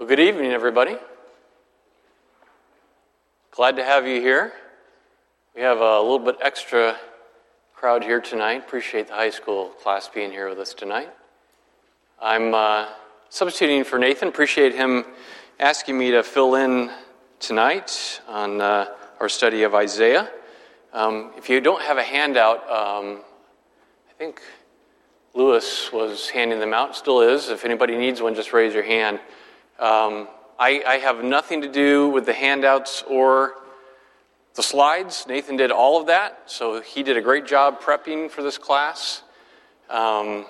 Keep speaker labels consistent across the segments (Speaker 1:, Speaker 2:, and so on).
Speaker 1: Well, good evening, everybody. Glad to have you here. We have a little bit extra crowd here tonight. Appreciate the high school class being here with us tonight. I'm uh, substituting for Nathan. Appreciate him asking me to fill in tonight on uh, our study of Isaiah. Um, if you don't have a handout, um, I think Lewis was handing them out, still is. If anybody needs one, just raise your hand. Um, I, I, have nothing to do with the handouts or the slides. Nathan did all of that, so he did a great job prepping for this class. Um,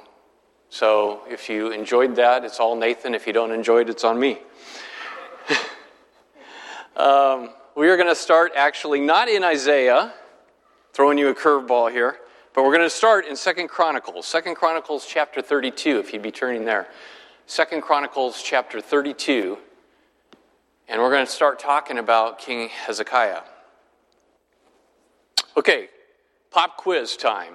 Speaker 1: so if you enjoyed that, it's all Nathan. If you don't enjoy it, it's on me. um, we are going to start actually not in Isaiah, throwing you a curveball here, but we're going to start in Second Chronicles, Second Chronicles chapter 32, if you'd be turning there. Second Chronicles chapter 32, and we're going to start talking about King Hezekiah. Okay, pop quiz time.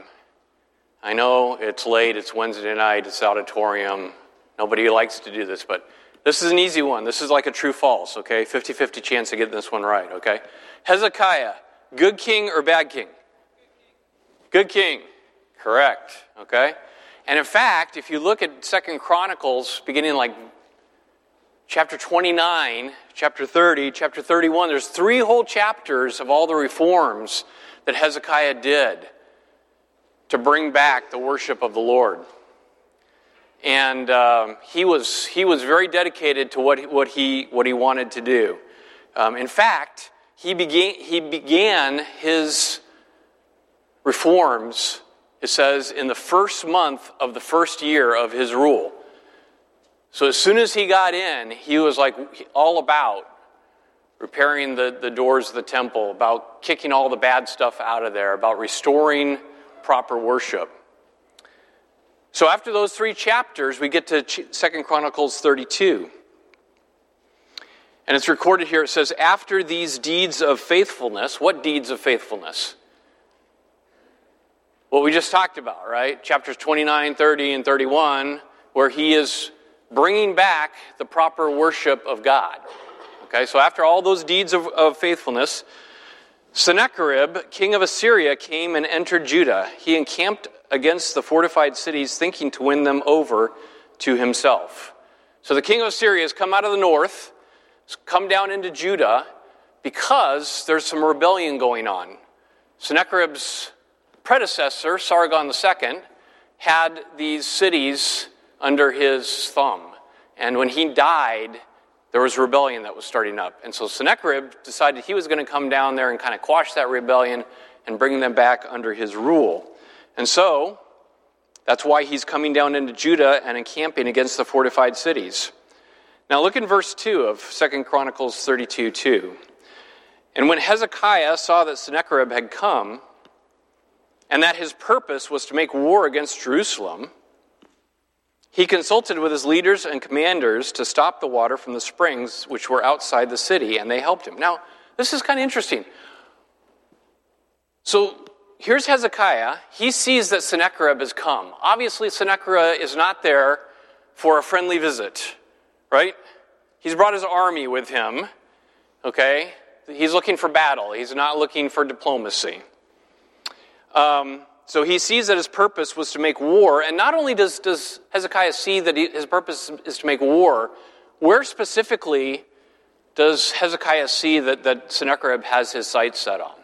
Speaker 1: I know it's late, it's Wednesday night, it's auditorium. Nobody likes to do this, but this is an easy one. This is like a true false, okay? 50 50 chance of getting this one right, okay? Hezekiah, good king or bad king? Good king. Correct, okay? And in fact, if you look at Second Chronicles, beginning like chapter 29, chapter 30, chapter 31, there's three whole chapters of all the reforms that Hezekiah did to bring back the worship of the Lord. And um, he, was, he was very dedicated to what, what, he, what he wanted to do. Um, in fact, he began, he began his reforms it says, in the first month of the first year of his rule. So as soon as he got in, he was like all about repairing the, the doors of the temple, about kicking all the bad stuff out of there, about restoring proper worship. So after those three chapters, we get to Second Chronicles 32. And it's recorded here. It says, After these deeds of faithfulness, what deeds of faithfulness? What we just talked about, right? Chapters 29, 30, and 31, where he is bringing back the proper worship of God. Okay, so after all those deeds of, of faithfulness, Sennacherib, king of Assyria, came and entered Judah. He encamped against the fortified cities, thinking to win them over to himself. So the king of Assyria has come out of the north, come down into Judah, because there's some rebellion going on. Sennacherib's predecessor, Sargon II, had these cities under his thumb. And when he died, there was rebellion that was starting up. And so Sennacherib decided he was going to come down there and kind of quash that rebellion and bring them back under his rule. And so that's why he's coming down into Judah and encamping against the fortified cities. Now look in verse 2 of 2 Chronicles 32 2. And when Hezekiah saw that Sennacherib had come, and that his purpose was to make war against Jerusalem, he consulted with his leaders and commanders to stop the water from the springs which were outside the city, and they helped him. Now, this is kind of interesting. So here's Hezekiah. He sees that Sennacherib has come. Obviously, Sennacherib is not there for a friendly visit, right? He's brought his army with him, okay? He's looking for battle, he's not looking for diplomacy. Um, so he sees that his purpose was to make war. And not only does, does Hezekiah see that he, his purpose is to make war, where specifically does Hezekiah see that, that Sennacherib has his sights set on?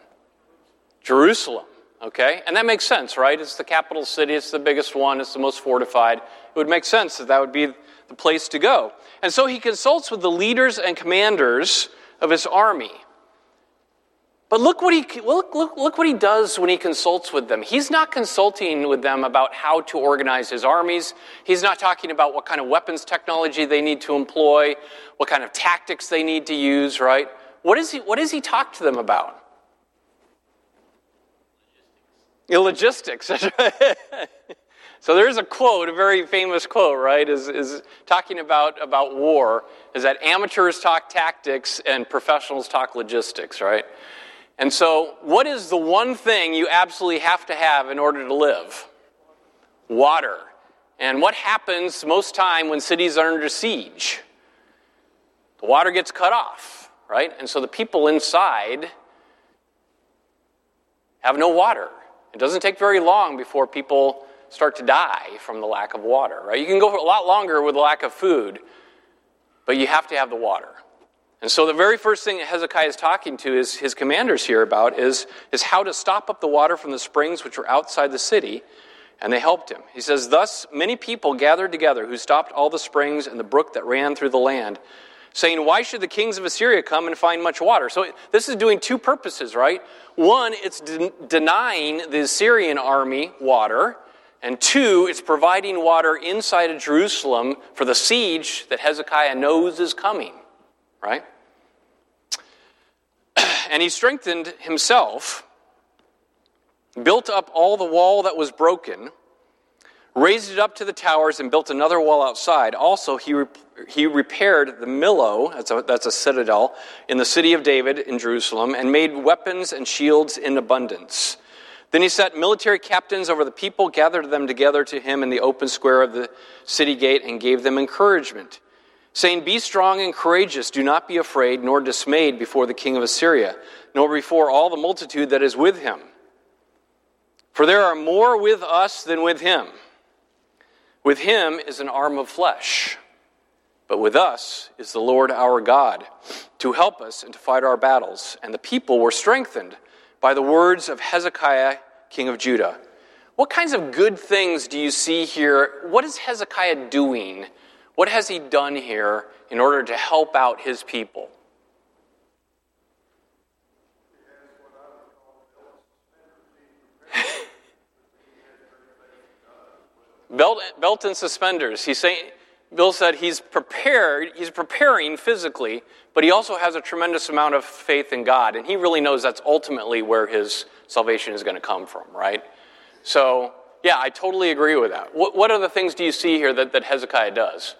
Speaker 1: Jerusalem, okay? And that makes sense, right? It's the capital city, it's the biggest one, it's the most fortified. It would make sense that that would be the place to go. And so he consults with the leaders and commanders of his army. But look what, he, look, look, look what he does when he consults with them. He's not consulting with them about how to organize his armies. He's not talking about what kind of weapons technology they need to employ, what kind of tactics they need to use, right? What, is he, what does he talk to them about? Logistics. Logistics. so there's a quote, a very famous quote, right? Is, is talking about, about war, is that amateurs talk tactics and professionals talk logistics, right? And so, what is the one thing you absolutely have to have in order to live? Water. And what happens most time when cities are under siege? The water gets cut off, right? And so the people inside have no water. It doesn't take very long before people start to die from the lack of water, right? You can go a lot longer with lack of food, but you have to have the water. And so the very first thing that Hezekiah is talking to his, his commanders here about is, is how to stop up the water from the springs which were outside the city, and they helped him. He says, Thus many people gathered together who stopped all the springs and the brook that ran through the land, saying, Why should the kings of Assyria come and find much water? So this is doing two purposes, right? One, it's de- denying the Assyrian army water. And two, it's providing water inside of Jerusalem for the siege that Hezekiah knows is coming, right? and he strengthened himself, built up all the wall that was broken, raised it up to the towers, and built another wall outside. Also, he, he repaired the Millo, that's a, that's a citadel, in the city of David in Jerusalem, and made weapons and shields in abundance. Then he set military captains over the people, gathered them together to him in the open square of the city gate, and gave them encouragement saying, Be strong and courageous, do not be afraid nor dismayed before the king of Assyria, nor before all the multitude that is with him. For there are more with us than with him. With him is an arm of flesh, but with us is the Lord our God, to help us and to fight our battles. And the people were strengthened by the words of Hezekiah, king of Judah. What kinds of good things do you see here? What is Hezekiah doing? What has he done here in order to help out his people? belt, belt and suspenders. He's saying, Bill said he's prepared, he's preparing physically, but he also has a tremendous amount of faith in God, and he really knows that's ultimately where his salvation is going to come from, right? So, yeah, I totally agree with that. What, what other things do you see here that, that Hezekiah does?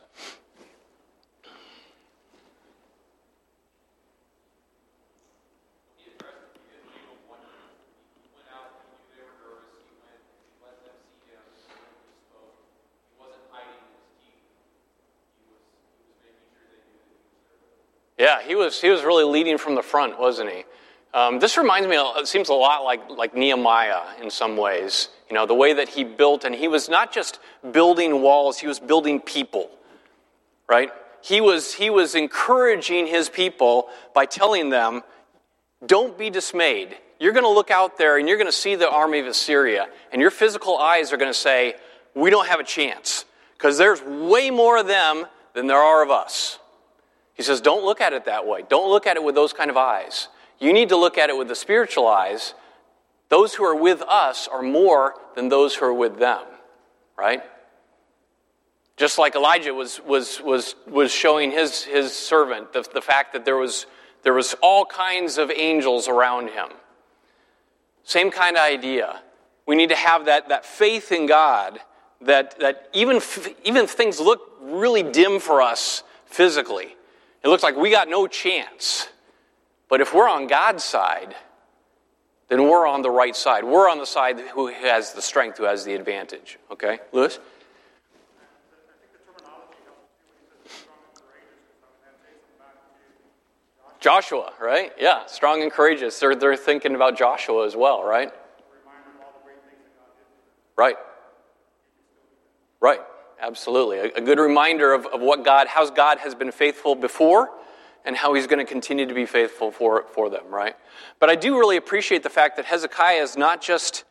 Speaker 1: Yeah, he was, he was really leading from the front, wasn't he? Um, this reminds me, it seems a lot like, like Nehemiah in some ways. You know, the way that he built, and he was not just building walls, he was building people, right? He was, he was encouraging his people by telling them, don't be dismayed. You're going to look out there and you're going to see the army of Assyria, and your physical eyes are going to say, we don't have a chance, because there's way more of them than there are of us. He says, don't look at it that way. Don't look at it with those kind of eyes. You need to look at it with the spiritual eyes. Those who are with us are more than those who are with them, right? Just like Elijah was, was, was, was showing his, his servant the, the fact that there was, there was all kinds of angels around him. Same kind of idea. We need to have that, that faith in God that, that even, even things look really dim for us physically, it looks like we got no chance. But if we're on God's side, then we're on the right side. We're on the side who has the strength, who has the advantage. Okay, Lewis? Joshua, right? Yeah, strong and courageous. They're, they're thinking about Joshua as well, right? Right. Right. Absolutely. A, a good reminder of, of what God, how God has been faithful before and how he's going to continue to be faithful for, for them, right? But I do really appreciate the fact that Hezekiah is not just,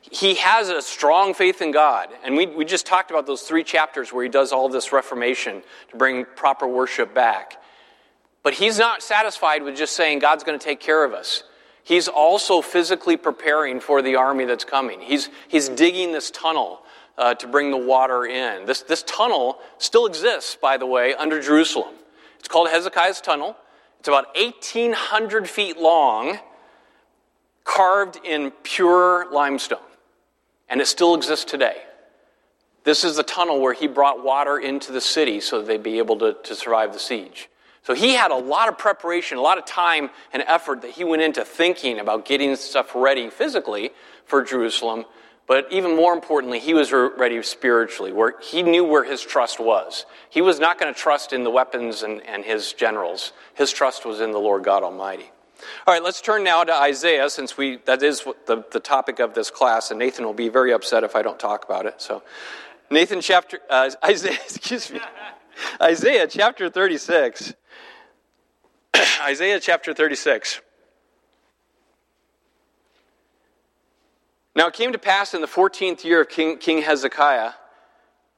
Speaker 1: he has a strong faith in God. And we, we just talked about those three chapters where he does all this reformation to bring proper worship back. But he's not satisfied with just saying God's going to take care of us. he's also physically preparing for the army that's coming. He's, he's digging this tunnel uh, to bring the water in. This, this tunnel still exists, by the way, under Jerusalem. It's called Hezekiah's Tunnel. It's about 1,800 feet long, carved in pure limestone. And it still exists today. This is the tunnel where he brought water into the city so they'd be able to, to survive the siege. So he had a lot of preparation, a lot of time and effort that he went into thinking about getting stuff ready physically for Jerusalem. But even more importantly, he was ready spiritually, where he knew where his trust was. He was not going to trust in the weapons and, and his generals. His trust was in the Lord God Almighty. All right, let's turn now to Isaiah, since we that is the, the topic of this class, and Nathan will be very upset if I don't talk about it. So, Nathan chapter uh, Isaiah, excuse me, Isaiah chapter thirty six. Isaiah chapter 36. Now it came to pass in the 14th year of King, king Hezekiah.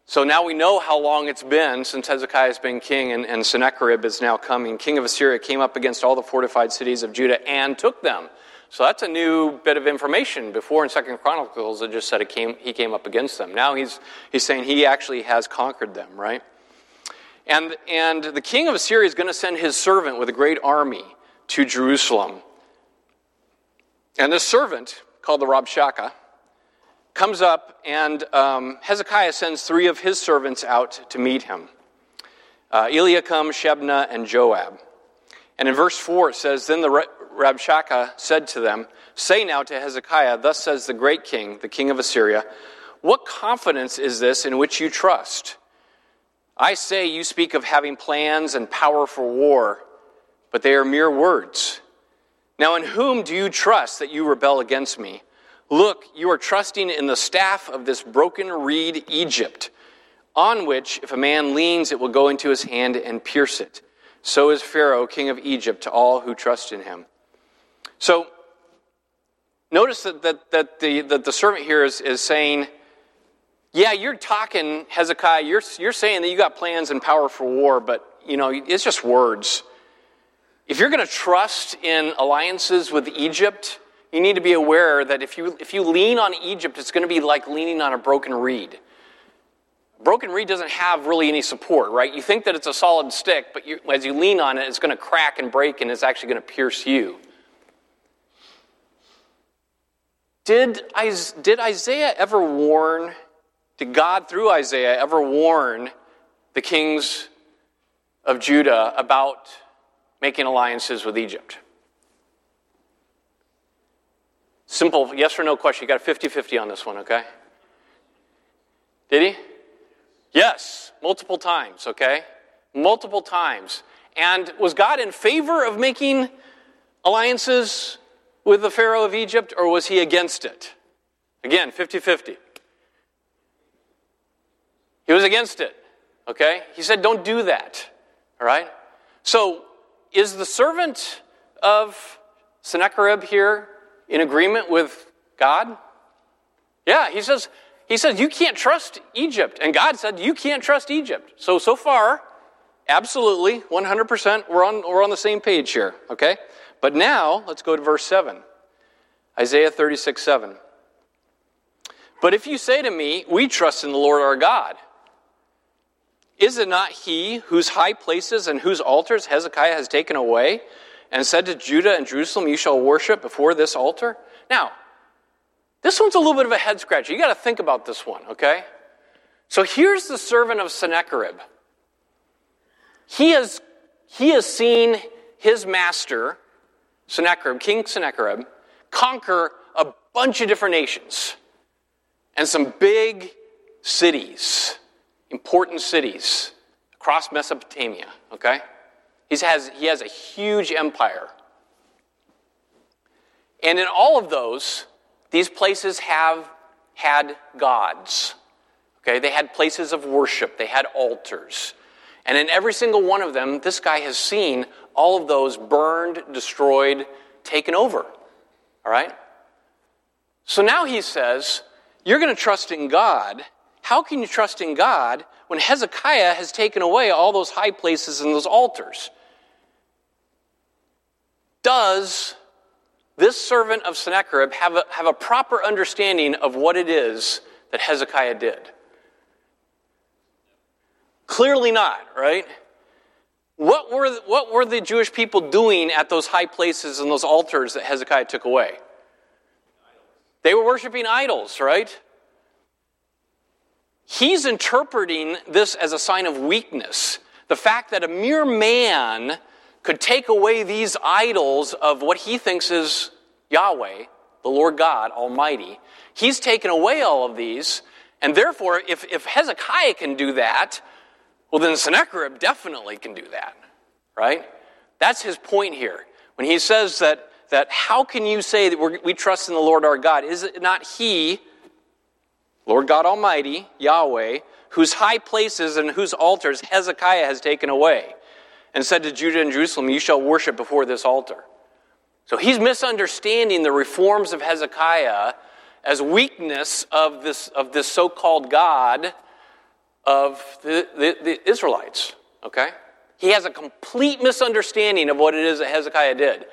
Speaker 1: So now we know how long it's been since Hezekiah has been king, and, and Sennacherib is now coming. King of Assyria came up against all the fortified cities of Judah and took them. So that's a new bit of information. Before in Second Chronicles, it just said came, he came up against them. Now he's, he's saying he actually has conquered them, right? And, and the king of Assyria is going to send his servant with a great army to Jerusalem. And this servant, called the Rabshakeh, comes up, and um, Hezekiah sends three of his servants out to meet him uh, Eliakim, Shebna, and Joab. And in verse 4 it says Then the Rabshakeh said to them, Say now to Hezekiah, Thus says the great king, the king of Assyria, What confidence is this in which you trust? I say you speak of having plans and power for war, but they are mere words. Now, in whom do you trust that you rebel against me? Look, you are trusting in the staff of this broken reed Egypt, on which, if a man leans, it will go into his hand and pierce it. So is Pharaoh, king of Egypt, to all who trust in him. So, notice that, that, that, the, that the servant here is, is saying, yeah, you're talking, Hezekiah, you're, you're saying that you got plans and power for war, but, you know, it's just words. If you're going to trust in alliances with Egypt, you need to be aware that if you, if you lean on Egypt, it's going to be like leaning on a broken reed. Broken reed doesn't have really any support, right? You think that it's a solid stick, but you, as you lean on it, it's going to crack and break and it's actually going to pierce you. Did, did Isaiah ever warn did God, through Isaiah, ever warn the kings of Judah about making alliances with Egypt? Simple yes or no question. You got a 50 50 on this one, okay? Did he? Yes, multiple times, okay? Multiple times. And was God in favor of making alliances with the Pharaoh of Egypt, or was he against it? Again, 50 50. He was against it. Okay? He said, don't do that. All right? So, is the servant of Sennacherib here in agreement with God? Yeah, he says, he says, you can't trust Egypt. And God said, you can't trust Egypt. So, so far, absolutely, 100%, we're on, we're on the same page here, okay? But now, let's go to verse 7. Isaiah 36, 7. But if you say to me, we trust in the Lord our God, is it not he whose high places and whose altars Hezekiah has taken away and said to Judah and Jerusalem, You shall worship before this altar? Now, this one's a little bit of a head scratcher. You got to think about this one, okay? So here's the servant of Sennacherib. He has, he has seen his master, Sennacherib, King Sennacherib, conquer a bunch of different nations and some big cities important cities across Mesopotamia, okay? He has, he has a huge empire. And in all of those, these places have had gods. Okay, they had places of worship, they had altars. And in every single one of them, this guy has seen all of those burned, destroyed, taken over. All right? So now he says, You're going to trust in God how can you trust in God when Hezekiah has taken away all those high places and those altars? Does this servant of Sennacherib have a, have a proper understanding of what it is that Hezekiah did? Clearly not, right? What were, what were the Jewish people doing at those high places and those altars that Hezekiah took away? They were worshiping idols, right? He's interpreting this as a sign of weakness. The fact that a mere man could take away these idols of what he thinks is Yahweh, the Lord God Almighty. He's taken away all of these, and therefore, if, if Hezekiah can do that, well, then Sennacherib definitely can do that, right? That's his point here. When he says that, that how can you say that we trust in the Lord our God? Is it not He, Lord God Almighty, Yahweh, whose high places and whose altars Hezekiah has taken away? and said to Judah and Jerusalem, You shall worship before this altar. So he's misunderstanding the reforms of Hezekiah as weakness of this, of this so called God of the, the, the Israelites. Okay? He has a complete misunderstanding of what it is that Hezekiah did.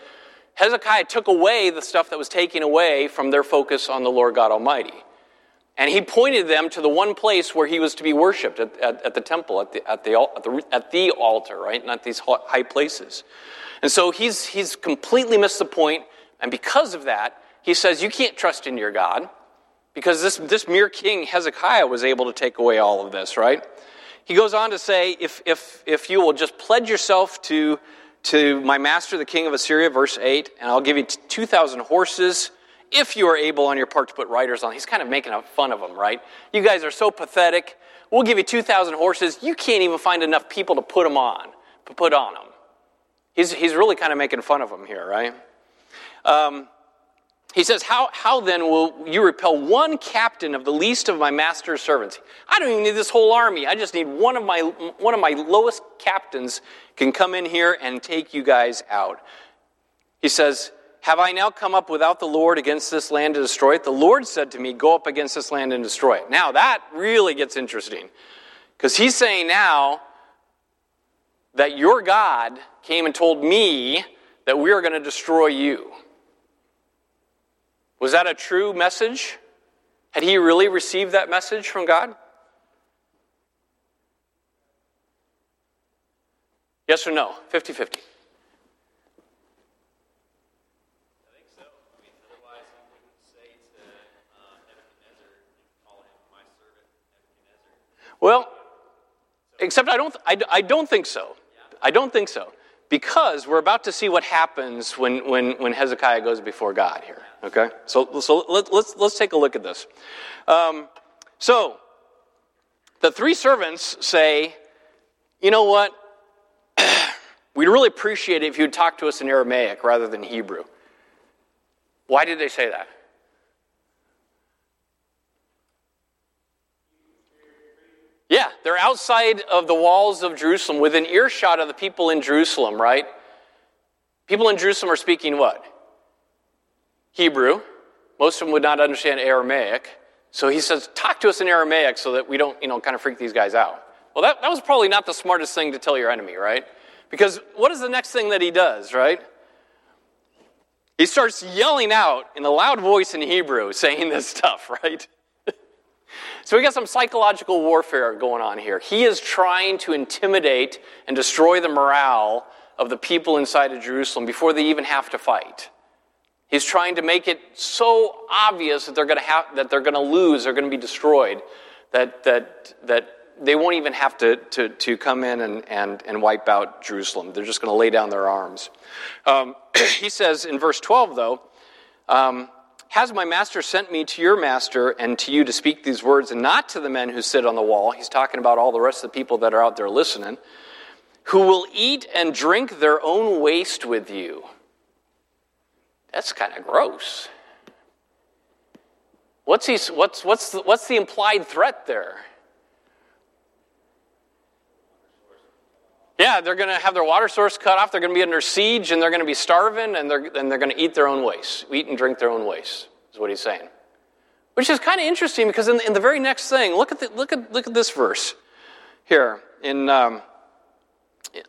Speaker 1: Hezekiah took away the stuff that was taken away from their focus on the Lord God Almighty. And he pointed them to the one place where he was to be worshiped at, at, at the temple, at the, at, the, at, the, at the altar, right? Not these high places. And so he's, he's completely missed the point. And because of that, he says, You can't trust in your God. Because this, this mere king, Hezekiah, was able to take away all of this, right? He goes on to say, If, if, if you will just pledge yourself to, to my master, the king of Assyria, verse 8, and I'll give you 2,000 horses if you are able on your part to put riders on. He's kind of making fun of them, right? You guys are so pathetic. We'll give you 2,000 horses. You can't even find enough people to put them on, to put on them. He's, he's really kind of making fun of them here, right? Um, he says, how, how then will you repel one captain of the least of my master's servants? I don't even need this whole army. I just need one of my, one of my lowest captains can come in here and take you guys out. He says, have I now come up without the Lord against this land to destroy it? The Lord said to me, Go up against this land and destroy it. Now, that really gets interesting. Because he's saying now that your God came and told me that we are going to destroy you. Was that a true message? Had he really received that message from God? Yes or no? 50 50. Well, except I don't, I, I don't think so. I don't think so. Because we're about to see what happens when, when, when Hezekiah goes before God here. Okay? So, so let, us let's, let's take a look at this. Um, so, the three servants say, you know what? We'd really appreciate it if you'd talk to us in Aramaic rather than Hebrew. Why did they say that? Yeah, they're outside of the walls of Jerusalem, within earshot of the people in Jerusalem, right? People in Jerusalem are speaking what? Hebrew. Most of them would not understand Aramaic. So he says, talk to us in Aramaic so that we don't, you know, kind of freak these guys out. Well, that, that was probably not the smartest thing to tell your enemy, right? Because what is the next thing that he does, right? He starts yelling out in a loud voice in Hebrew, saying this stuff, right? So we got some psychological warfare going on here. He is trying to intimidate and destroy the morale of the people inside of Jerusalem before they even have to fight. He's trying to make it so obvious that they're going to have that they're going to lose, they're going to be destroyed, that that that they won't even have to, to, to come in and, and, and wipe out Jerusalem. They're just going to lay down their arms. Um, he says in verse 12, though, um, has my master sent me to your master and to you to speak these words, and not to the men who sit on the wall? He's talking about all the rest of the people that are out there listening, who will eat and drink their own waste with you. That's kind of gross. What's, he, what's, what's, the, what's the implied threat there? Yeah, they're going to have their water source cut off. They're going to be under siege and they're going to be starving and they're, and they're going to eat their own waste. Eat and drink their own waste, is what he's saying. Which is kind of interesting because in, in, the very next thing, look at, the, look, at, look at this verse here in, um,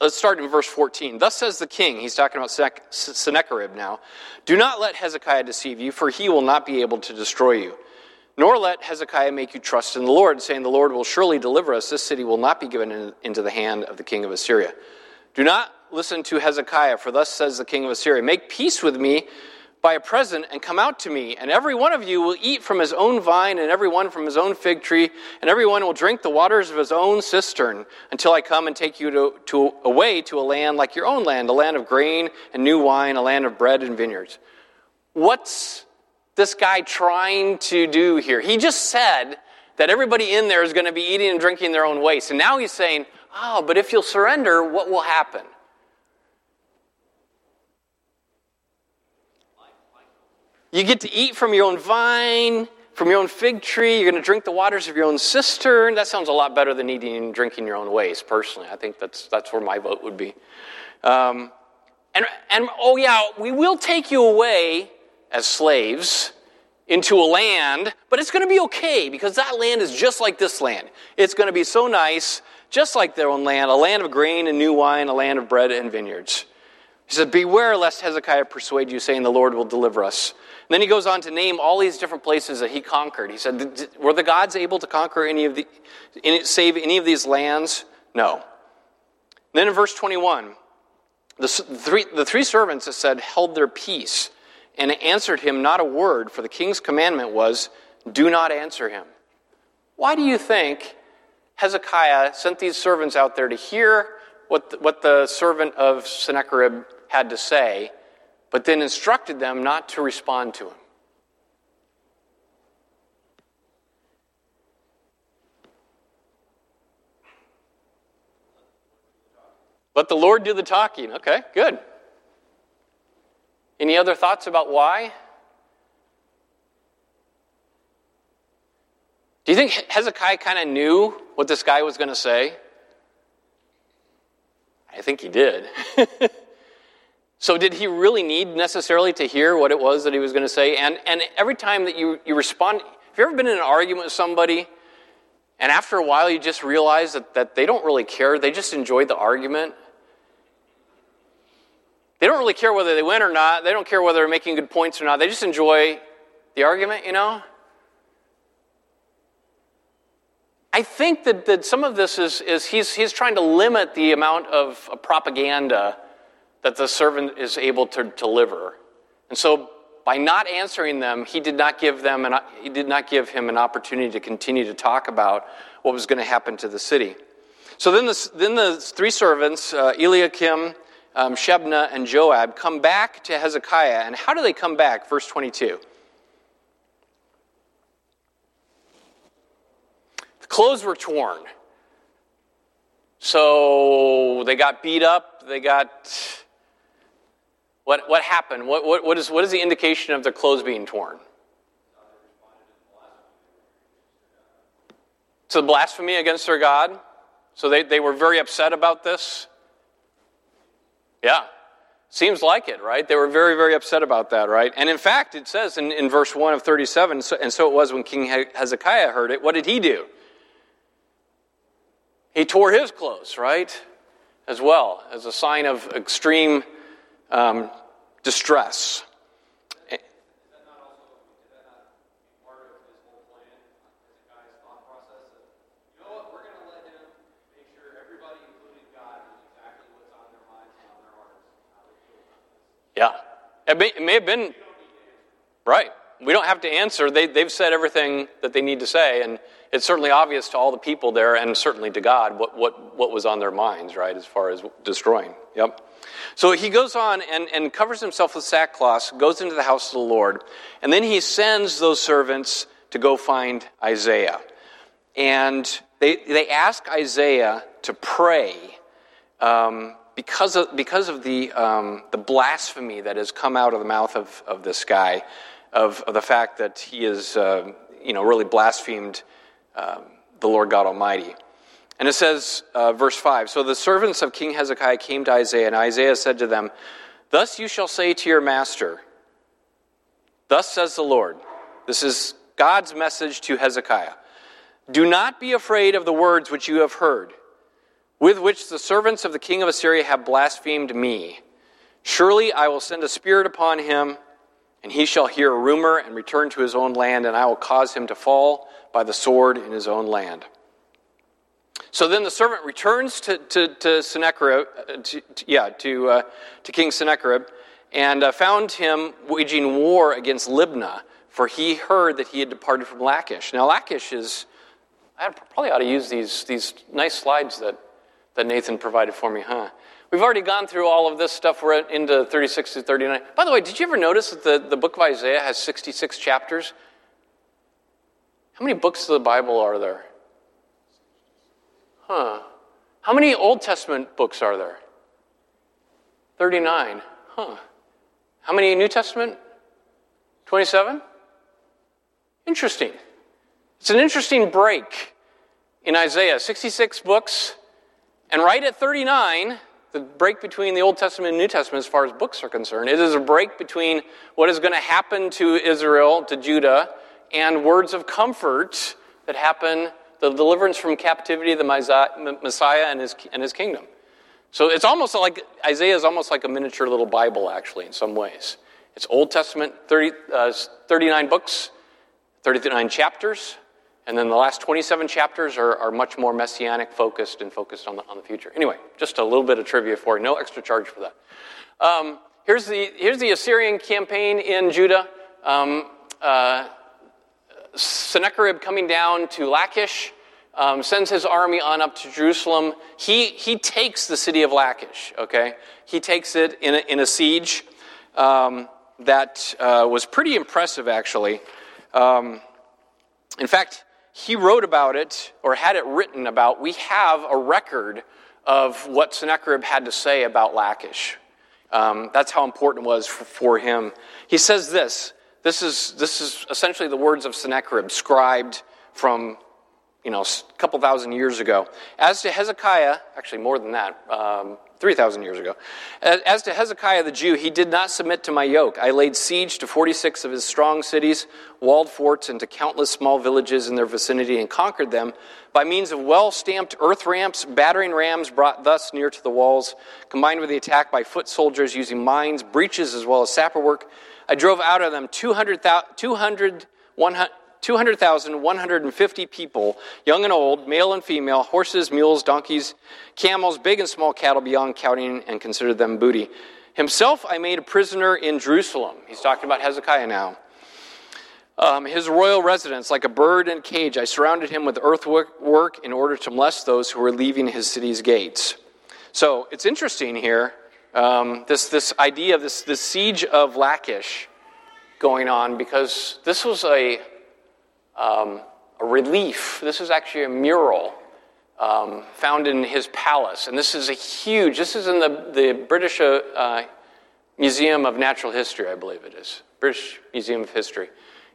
Speaker 1: let's start in verse 14. Thus says the king, he's talking about Sennacherib now Do not let Hezekiah deceive you, for he will not be able to destroy you. Nor let Hezekiah make you trust in the Lord, saying, The Lord will surely deliver us. This city will not be given into the hand of the king of Assyria. Do not listen to Hezekiah, for thus says the king of Assyria Make peace with me by a present and come out to me, and every one of you will eat from his own vine, and every one from his own fig tree, and every one will drink the waters of his own cistern, until I come and take you to, to, away to a land like your own land, a land of grain and new wine, a land of bread and vineyards. What's this guy trying to do here? He just said that everybody in there is going to be eating and drinking their own waste. And now he's saying, oh, but if you'll surrender, what will happen? You get to eat from your own vine, from your own fig tree. You're going to drink the waters of your own cistern. That sounds a lot better than eating and drinking your own waste, personally. I think that's, that's where my vote would be. Um, and, and, oh, yeah, we will take you away as slaves into a land, but it's going to be okay because that land is just like this land. It's going to be so nice, just like their own land, a land of grain and new wine, a land of bread and vineyards. He said, Beware lest Hezekiah persuade you, saying, The Lord will deliver us. And then he goes on to name all these different places that he conquered. He said, Were the gods able to conquer any of the, save any of these lands? No. And then in verse 21, the three, the three servants, it said, held their peace and answered him not a word, for the king's commandment was, Do not answer him. Why do you think Hezekiah sent these servants out there to hear what the, what the servant of Sennacherib had to say, but then instructed them not to respond to him? Let the Lord do the talking. Okay, good. Any other thoughts about why? Do you think Hezekiah kind of knew what this guy was going to say? I think he did. so, did he really need necessarily to hear what it was that he was going to say? And, and every time that you, you respond, have you ever been in an argument with somebody, and after a while you just realize that, that they don't really care, they just enjoyed the argument? They don't really care whether they win or not. They don't care whether they're making good points or not. They just enjoy the argument, you know? I think that, that some of this is, is he's, he's trying to limit the amount of, propaganda that the servant is able to deliver. And so by not answering them, he did not give them an, he did not give him an opportunity to continue to talk about what was going to happen to the city. So then the, then the three servants, uh, Eliakim, um, Shebna and Joab come back to Hezekiah. And how do they come back? Verse 22. The clothes were torn. So they got beat up. They got. What, what happened? What, what, what, is, what is the indication of their clothes being torn? To the blasphemy against their God. So they, they were very upset about this. Yeah. Seems like it, right? They were very, very upset about that, right? And in fact, it says in, in verse 1 of 37, so, and so it was when King Hezekiah heard it. What did he do? He tore his clothes, right? As well, as a sign of extreme um, distress. Yeah. It may, it may have been, right. We don't have to answer. They, they've said everything that they need to say, and it's certainly obvious to all the people there and certainly to God what, what, what was on their minds, right, as far as destroying. Yep. So he goes on and, and covers himself with sackcloth, goes into the house of the Lord, and then he sends those servants to go find Isaiah. And they, they ask Isaiah to pray um, because of, because of the, um, the blasphemy that has come out of the mouth of, of this guy, of, of the fact that he has uh, you know, really blasphemed um, the Lord God Almighty. And it says, uh, verse 5 So the servants of King Hezekiah came to Isaiah, and Isaiah said to them, Thus you shall say to your master, Thus says the Lord. This is God's message to Hezekiah. Do not be afraid of the words which you have heard with which the servants of the king of Assyria have blasphemed me. Surely I will send a spirit upon him, and he shall hear a rumor and return to his own land, and I will cause him to fall by the sword in his own land. So then the servant returns to, to, to Sennacherib, uh, to, to, yeah, to, uh, to King Sennacherib, and uh, found him waging war against Libnah, for he heard that he had departed from Lachish. Now, Lachish is, I probably ought to use these, these nice slides that, that Nathan provided for me, huh? We've already gone through all of this stuff. We're into 36 to 39. By the way, did you ever notice that the, the book of Isaiah has 66 chapters? How many books of the Bible are there? Huh. How many Old Testament books are there? 39. Huh. How many New Testament? 27? Interesting. It's an interesting break in Isaiah. 66 books, and right at 39, the break between the Old Testament and New Testament as far as books are concerned. It is a break between what is going to happen to Israel, to Judah, and words of comfort that happen, the deliverance from captivity of the Messiah and his, and his kingdom. So it's almost like Isaiah is almost like a miniature little Bible, actually, in some ways. It's Old Testament, 30, uh, 39 books, 39 chapters, and then the last 27 chapters are, are much more messianic focused and focused on the, on the future. Anyway, just a little bit of trivia for you. No extra charge for that. Um, here's, the, here's the Assyrian campaign in Judah. Um, uh, Sennacherib coming down to Lachish. Um, sends his army on up to Jerusalem. He, he takes the city of Lachish, okay? He takes it in a, in a siege um, that uh, was pretty impressive, actually. Um, in fact, he wrote about it, or had it written about. We have a record of what Sennacherib had to say about Lachish. Um, that's how important it was for, for him. He says this this is, this is essentially the words of Sennacherib, scribed from you know, a couple thousand years ago. As to Hezekiah, actually more than that, um, 3,000 years ago. As to Hezekiah the Jew, he did not submit to my yoke. I laid siege to 46 of his strong cities, walled forts, and to countless small villages in their vicinity, and conquered them by means of well stamped earth ramps, battering rams brought thus near to the walls, combined with the attack by foot soldiers using mines, breaches, as well as sapper work. I drove out of them 200,000, 200, 100, 200,150 people, young and old, male and female, horses, mules, donkeys, camels, big and small cattle beyond counting, and considered them booty. Himself I made a prisoner in Jerusalem. He's talking about Hezekiah now. Um, his royal residence, like a bird in a cage, I surrounded him with earthwork in order to molest those who were leaving his city's gates. So it's interesting here, um, this, this idea of this, this siege of Lachish going on, because this was a um, a relief. This is actually a mural um, found in his palace. And this is a huge, this is in the, the British uh, Museum of Natural History, I believe it is. British Museum of History.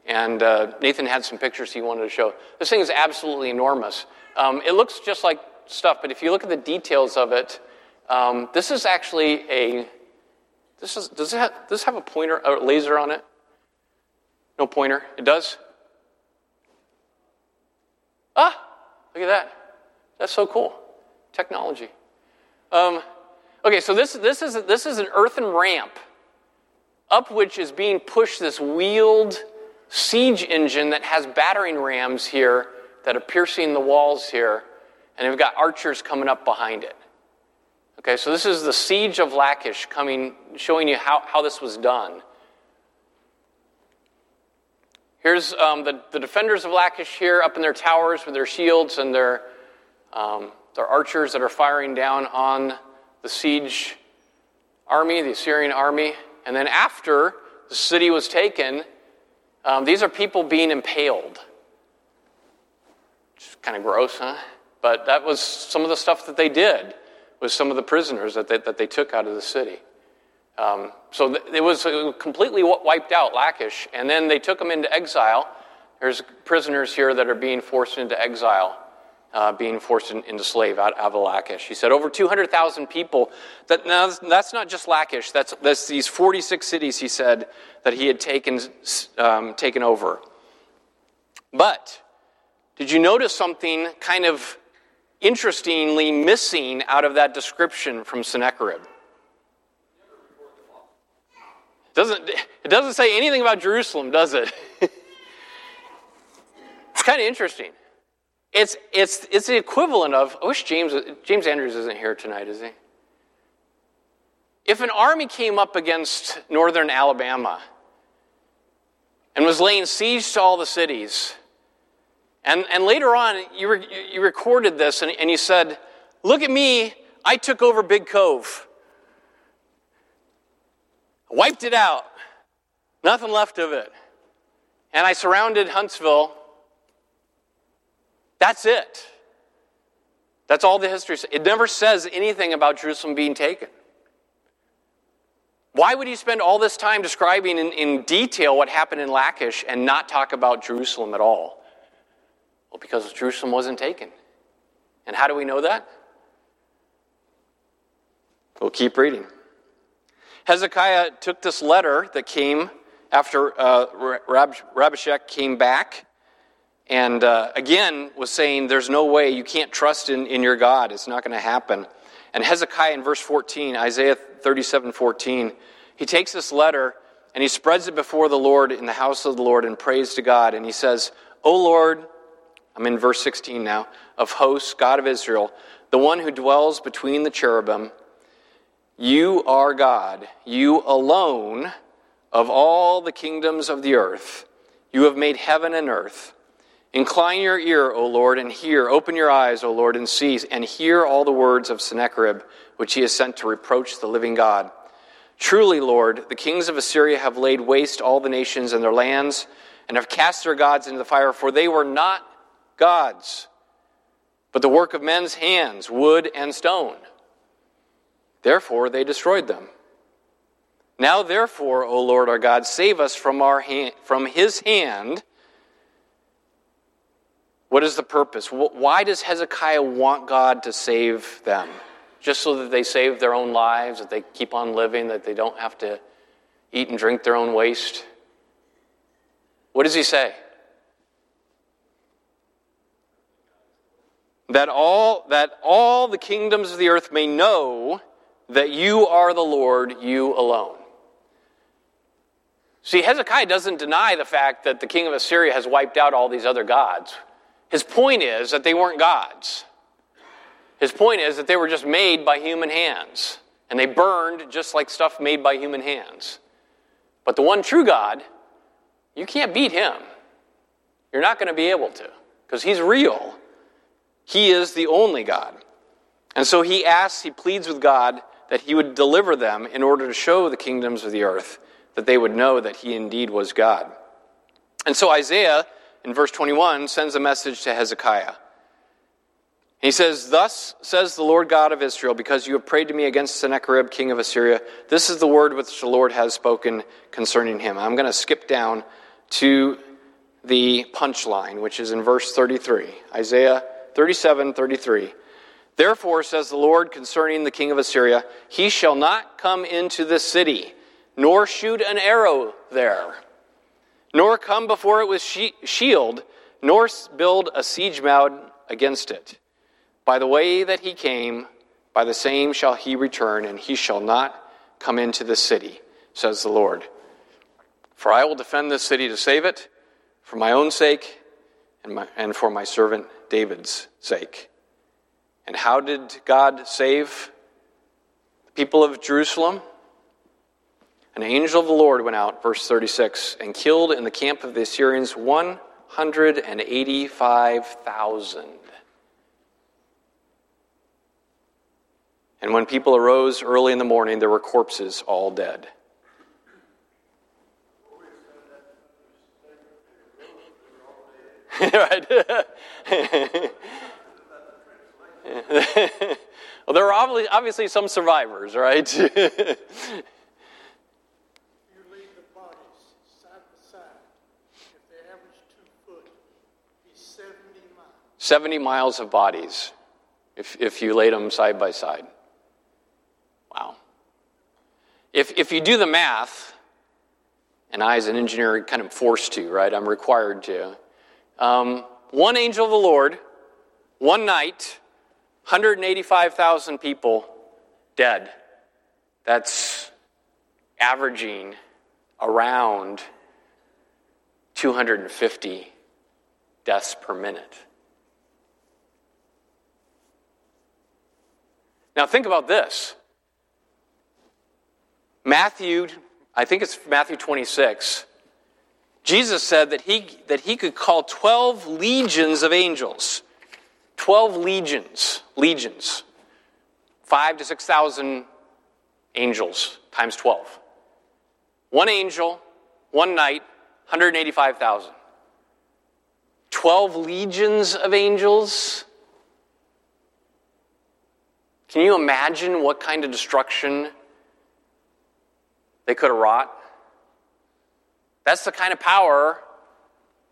Speaker 1: And uh, Nathan had some pictures he wanted to show. This thing is absolutely enormous. Um, it looks just like stuff, but if you look at the details of it, um, this is actually a. This is, does, it have, does this have a pointer, a laser on it? No pointer. It does? Ah, look at that. That's so cool. Technology. Um, okay, so this, this, is, this is an earthen ramp up which is being pushed this wheeled siege engine that has battering rams here that are piercing the walls here, and they've got archers coming up behind it. Okay, so this is the siege of Lachish coming, showing you how, how this was done. Here's um, the, the defenders of Lachish here up in their towers with their shields and their, um, their archers that are firing down on the siege army, the Assyrian army. And then after the city was taken, um, these are people being impaled. Which is kind of gross, huh? But that was some of the stuff that they did with some of the prisoners that they, that they took out of the city. Um, so th- it was completely wiped out, Lachish, and then they took them into exile. There's prisoners here that are being forced into exile, uh, being forced in, into slave out, out, of Lachish. He said over 200,000 people. That, now, that's not just Lachish, that's, that's these 46 cities, he said, that he had taken, um, taken over. But did you notice something kind of interestingly missing out of that description from Sennacherib. Doesn't, it doesn't say anything about Jerusalem, does it? it's kind of interesting. It's, it's, it's the equivalent of, I wish James, James Andrews isn't here tonight, is he? If an army came up against northern Alabama and was laying siege to all the cities, and, and later on you, re, you recorded this and, and you said, Look at me, I took over Big Cove, wiped it out, nothing left of it, and I surrounded Huntsville. That's it. That's all the history. It never says anything about Jerusalem being taken. Why would he spend all this time describing in, in, detail what happened in Lachish and not talk about Jerusalem at all? Well, because Jerusalem wasn't taken. And how do we know that? We'll keep reading. Hezekiah took this letter that came after uh, Rab- Rabshakeh came back and uh, again was saying, There's no way, you can't trust in, in your God, it's not going to happen. And Hezekiah in verse 14, Isaiah 37 14, he takes this letter and he spreads it before the Lord in the house of the Lord and prays to God. And he says, O Lord, I'm in verse 16 now, of hosts, God of Israel, the one who dwells between the cherubim, you are God, you alone of all the kingdoms of the earth. You have made heaven and earth. Incline your ear, O Lord, and hear. Open your eyes, O Lord, and see, and hear all the words of Sennacherib, which he has sent to reproach the living God. Truly, Lord, the kings of Assyria have laid waste all the nations and their lands, and have cast their gods into the fire, for they were not gods, but the work of men's hands, wood and stone. Therefore, they destroyed them. Now, therefore, O Lord our God, save us from, our hand, from his hand what is the purpose? Why does Hezekiah want God to save them? Just so that they save their own lives, that they keep on living, that they don't have to eat and drink their own waste? What does he say? That all, that all the kingdoms of the earth may know that you are the Lord, you alone. See, Hezekiah doesn't deny the fact that the king of Assyria has wiped out all these other gods. His point is that they weren't gods. His point is that they were just made by human hands, and they burned just like stuff made by human hands. But the one true God, you can't beat him. You're not going to be able to, because he's real. He is the only God. And so he asks, he pleads with God that he would deliver them in order to show the kingdoms of the earth that they would know that he indeed was God. And so Isaiah in verse 21, sends a message to Hezekiah. He says, Thus says the Lord God of Israel, because you have prayed to me against Sennacherib, king of Assyria, this is the word which the Lord has spoken concerning him. I'm going to skip down to the punchline, which is in verse 33, Isaiah 37 33. Therefore, says the Lord concerning the king of Assyria, he shall not come into this city, nor shoot an arrow there nor come before it with shield, nor build a siege mound against it. By the way that he came, by the same shall he return, and he shall not come into the city, says the Lord. For I will defend this city to save it, for my own sake and, my, and for my servant David's sake. And how did God save the people of Jerusalem? An angel of the Lord went out, verse 36, and killed in the camp of the Assyrians 185,000. And when people arose early in the morning, there were corpses all dead. right. well, there are obviously some survivors, right? 70 miles of bodies if, if you laid them side by side. Wow. If, if you do the math, and I, as an engineer, kind of forced to, right? I'm required to. Um, one angel of the Lord, one night, 185,000 people dead. That's averaging around 250 deaths per minute. Now, think about this. Matthew, I think it's Matthew 26, Jesus said that he, that he could call 12 legions of angels. 12 legions, legions. Five to 6,000 angels times 12. One angel, one night, 185,000. 12 legions of angels. Can you imagine what kind of destruction they could have wrought? That's the kind of power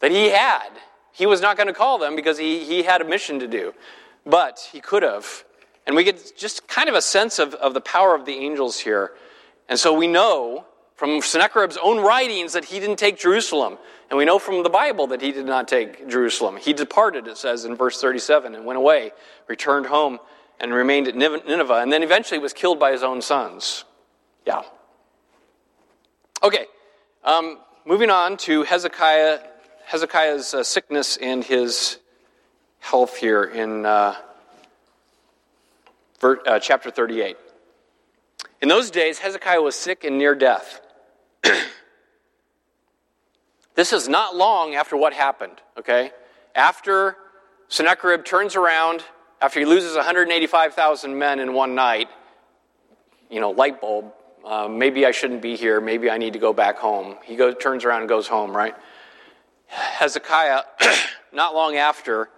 Speaker 1: that he had. He was not going to call them because he, he had a mission to do, but he could have. And we get just kind of a sense of, of the power of the angels here. And so we know from Sennacherib's own writings that he didn't take Jerusalem. And we know from the Bible that he did not take Jerusalem. He departed, it says in verse 37, and went away, returned home, and remained at Nineveh, and then eventually was killed by his own sons. Yeah. Okay. Um, moving on to Hezekiah, Hezekiah's uh, sickness and his health here in uh, ver, uh, chapter 38. In those days, Hezekiah was sick and near death. this is not long after what happened, okay? After Sennacherib turns around, after he loses 185,000 men in one night, you know, light bulb, uh, maybe I shouldn't be here. Maybe I need to go back home. He goes, turns around and goes home, right? Hezekiah, not long after,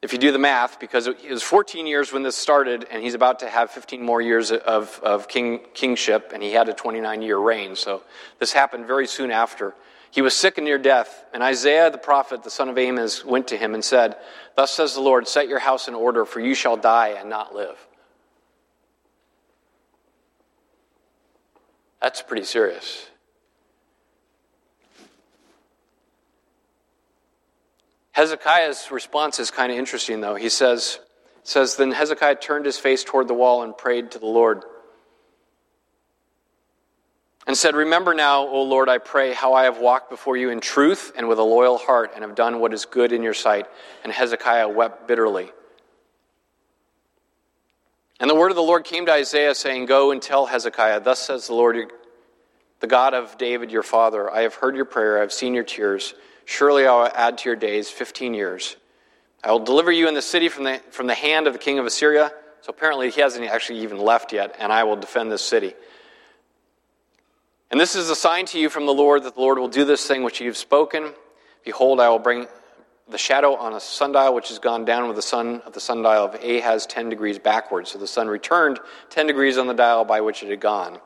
Speaker 1: if you do the math, because it was 14 years when this started, and he's about to have 15 more years of, of king, kingship, and he had a 29 year reign. So this happened very soon after. He was sick and near death, and Isaiah the prophet, the son of Amos, went to him and said, Thus says the Lord, set your house in order, for you shall die and not live. That's pretty serious. Hezekiah's response is kind of interesting, though. He says, says, Then Hezekiah turned his face toward the wall and prayed to the Lord. And said, Remember now, O Lord, I pray, how I have walked before you in truth and with a loyal heart, and have done what is good in your sight. And Hezekiah wept bitterly. And the word of the Lord came to Isaiah, saying, Go and tell Hezekiah, Thus says the Lord, the God of David your father, I have heard your prayer, I have seen your tears. Surely I will add to your days 15 years. I will deliver you in the city from the, from the hand of the king of Assyria. So apparently he hasn't actually even left yet, and I will defend this city. And this is a sign to you from the Lord that the Lord will do this thing which you have spoken. Behold, I will bring the shadow on a sundial which has gone down with the sun of the sundial of Ahaz 10 degrees backwards. So the sun returned 10 degrees on the dial by which it had gone.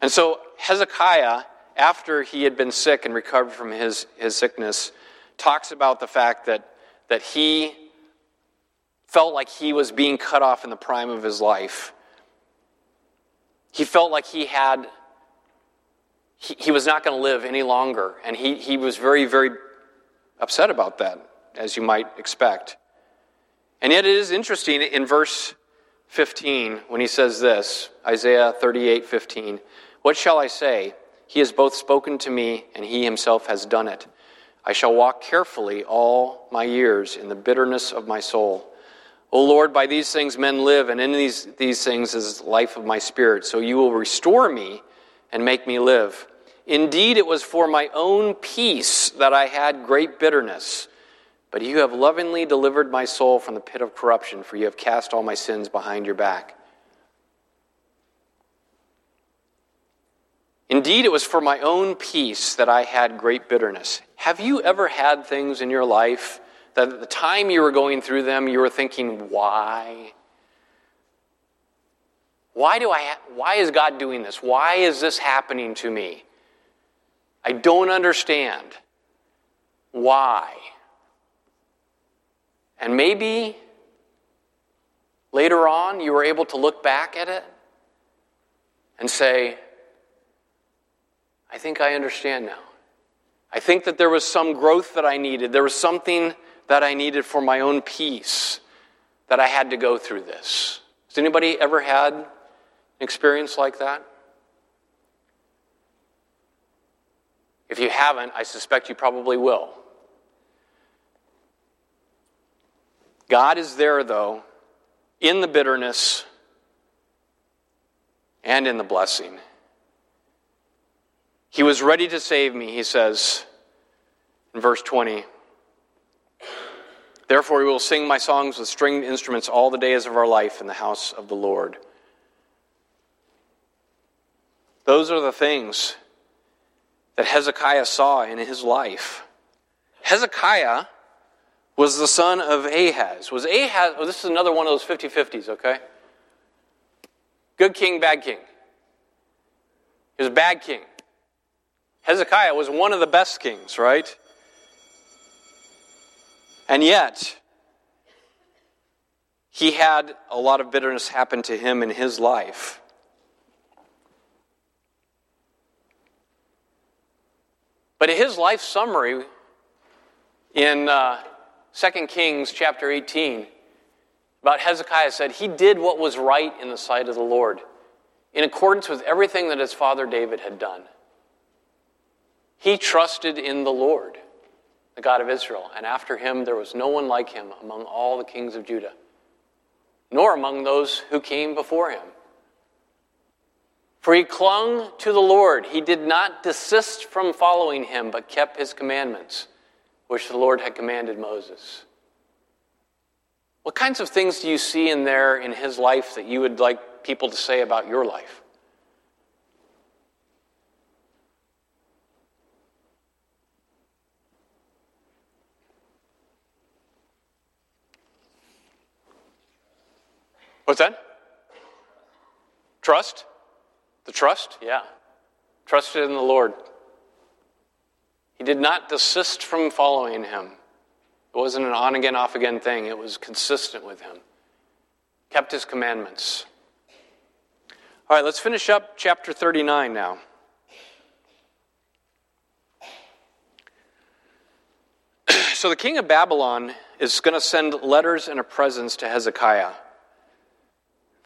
Speaker 1: And so Hezekiah, after he had been sick and recovered from his, his sickness, talks about the fact that, that he felt like he was being cut off in the prime of his life. He felt like he had, he, he was not going to live any longer. And he, he was very, very upset about that, as you might expect. And yet it is interesting in verse 15 when he says this Isaiah 38 15. What shall I say? He has both spoken to me, and he himself has done it. I shall walk carefully all my years in the bitterness of my soul. O Lord, by these things men live, and in these, these things is life of my spirit. So you will restore me and make me live. Indeed, it was for my own peace that I had great bitterness. But you have lovingly delivered my soul from the pit of corruption, for you have cast all my sins behind your back. Indeed, it was for my own peace that I had great bitterness. Have you ever had things in your life that at the time you were going through them, you were thinking, why? Why, do I, why is God doing this? Why is this happening to me? I don't understand why. And maybe later on you were able to look back at it and say, I think I understand now. I think that there was some growth that I needed. There was something that I needed for my own peace. that I had to go through this. Has anybody ever had an experience like that? If you haven't, I suspect you probably will. God is there, though, in the bitterness and in the blessing. He was ready to save me, he says in verse 20. Therefore, we will sing my songs with stringed instruments all the days of our life in the house of the Lord. Those are the things that Hezekiah saw in his life. Hezekiah was the son of Ahaz. Was Ahaz, oh, this is another one of those 50 50s, okay? Good king, bad king. He was a bad king. Hezekiah was one of the best kings, right? And yet, he had a lot of bitterness happen to him in his life. But his life summary in uh, 2 Kings chapter 18 about Hezekiah said he did what was right in the sight of the Lord in accordance with everything that his father David had done. He trusted in the Lord, the God of Israel, and after him there was no one like him among all the kings of Judah, nor among those who came before him. For he clung to the Lord. He did not desist from following him, but kept his commandments, which the Lord had commanded Moses. What kinds of things do you see in there in his life that you would like people to say about your life? What's that? Trust? The trust? Yeah. Trusted in the Lord. He did not desist from following him. It wasn't an on again, off again thing, it was consistent with him. Kept his commandments. All right, let's finish up chapter 39 now. so the king of Babylon is going to send letters and a presents to Hezekiah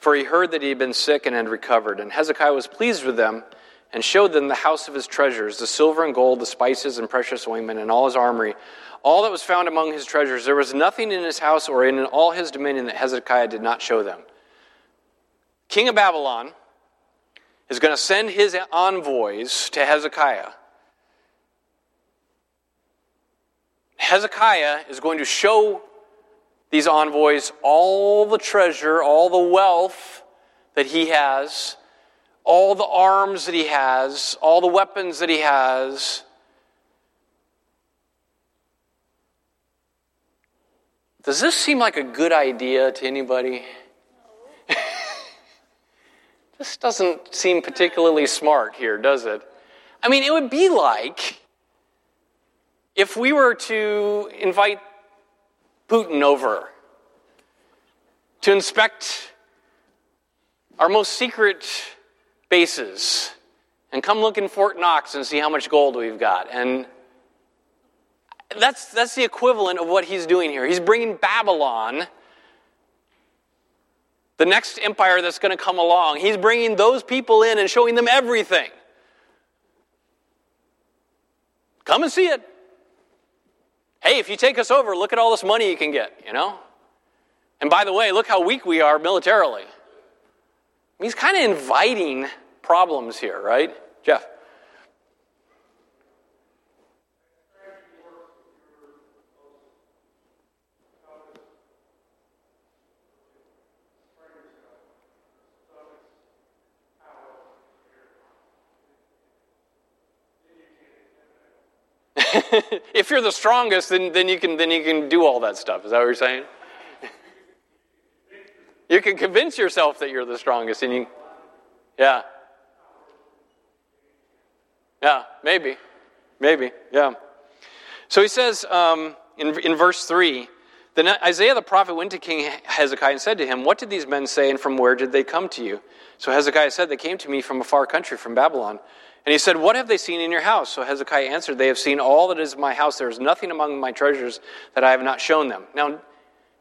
Speaker 1: for he heard that he had been sick and had recovered. And Hezekiah was pleased with them and showed them the house of his treasures, the silver and gold, the spices and precious ointment, and all his armory, all that was found among his treasures. There was nothing in his house or in all his dominion that Hezekiah did not show them. King of Babylon is going to send his envoys to Hezekiah. Hezekiah is going to show these envoys all the treasure, all the wealth that he has, all the arms that he has, all the weapons that he has. Does this seem like a good idea to anybody? this doesn't seem particularly smart here, does it? I mean, it would be like if we were to invite Putin over to inspect our most secret bases and come look in Fort Knox and see how much gold we've got. And that's, that's the equivalent of what he's doing here. He's bringing Babylon, the next empire that's going to come along, he's bringing those people in and showing them everything. Come and see it hey, if you take us over, look at all this money you can get, you know? And by the way, look how weak we are militarily. He's kind of inviting problems here, right? Jeff. If you're the strongest, then, then, you can, then you can do all that stuff. Is that what you're saying? you can convince yourself that you're the strongest, and you, yeah. Yeah, maybe. Maybe, yeah. So he says um, in, in verse 3 Then Isaiah the prophet went to King Hezekiah and said to him, What did these men say, and from where did they come to you? So Hezekiah said, They came to me from a far country, from Babylon. And he said, What have they seen in your house? So Hezekiah answered, They have seen all that is in my house. There is nothing among my treasures that I have not shown them. Now,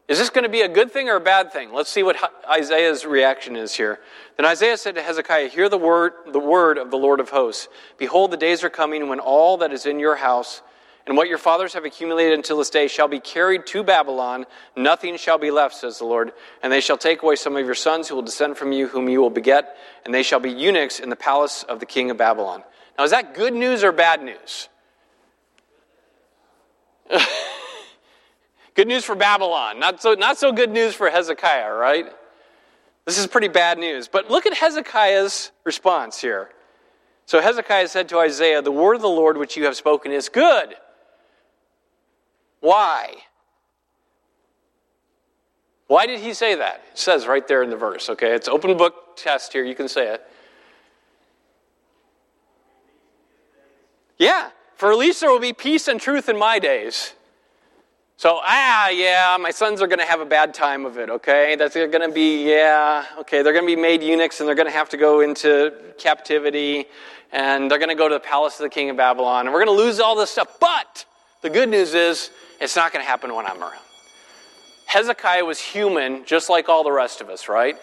Speaker 1: Is this going to be a good thing or a bad thing? Let's see what Isaiah's reaction is here. Then Isaiah said to Hezekiah, Hear the word, the word of the Lord of hosts. Behold, the days are coming when all that is in your house and what your fathers have accumulated until this day shall be carried to Babylon. Nothing shall be left, says the Lord. And they shall take away some of your sons who will descend from you, whom you will beget, and they shall be eunuchs in the palace of the king of Babylon. Now, is that good news or bad news? Good news for Babylon, not so, not so good news for Hezekiah, right? This is pretty bad news. But look at Hezekiah's response here. So Hezekiah said to Isaiah, The word of the Lord which you have spoken is good. Why? Why did he say that? It says right there in the verse, okay? It's open book test here, you can say it. Yeah, for at least there will be peace and truth in my days. So, ah, yeah, my sons are going to have a bad time of it, okay? That's going to be, yeah, okay, they're going to be made eunuchs and they're going to have to go into captivity and they're going to go to the palace of the king of Babylon and we're going to lose all this stuff. But the good news is it's not going to happen when I'm around. Hezekiah was human just like all the rest of us, right?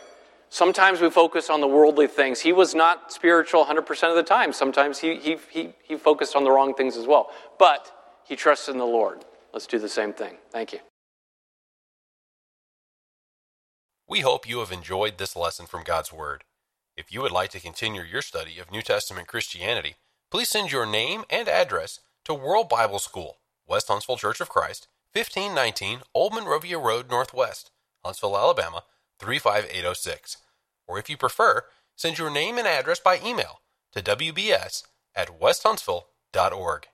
Speaker 1: Sometimes we focus on the worldly things. He was not spiritual 100% of the time. Sometimes he, he, he, he focused on the wrong things as well. But he trusted in the Lord. Let's do the same thing. Thank you.
Speaker 2: We hope you have enjoyed this lesson from God's Word. If you would like to continue your study of New Testament Christianity, please send your name and address to World Bible School, West Huntsville Church of Christ, 1519 Old Monrovia Road Northwest, Huntsville, Alabama 35806. Or if you prefer, send your name and address by email to wbs at westhuntsville.org.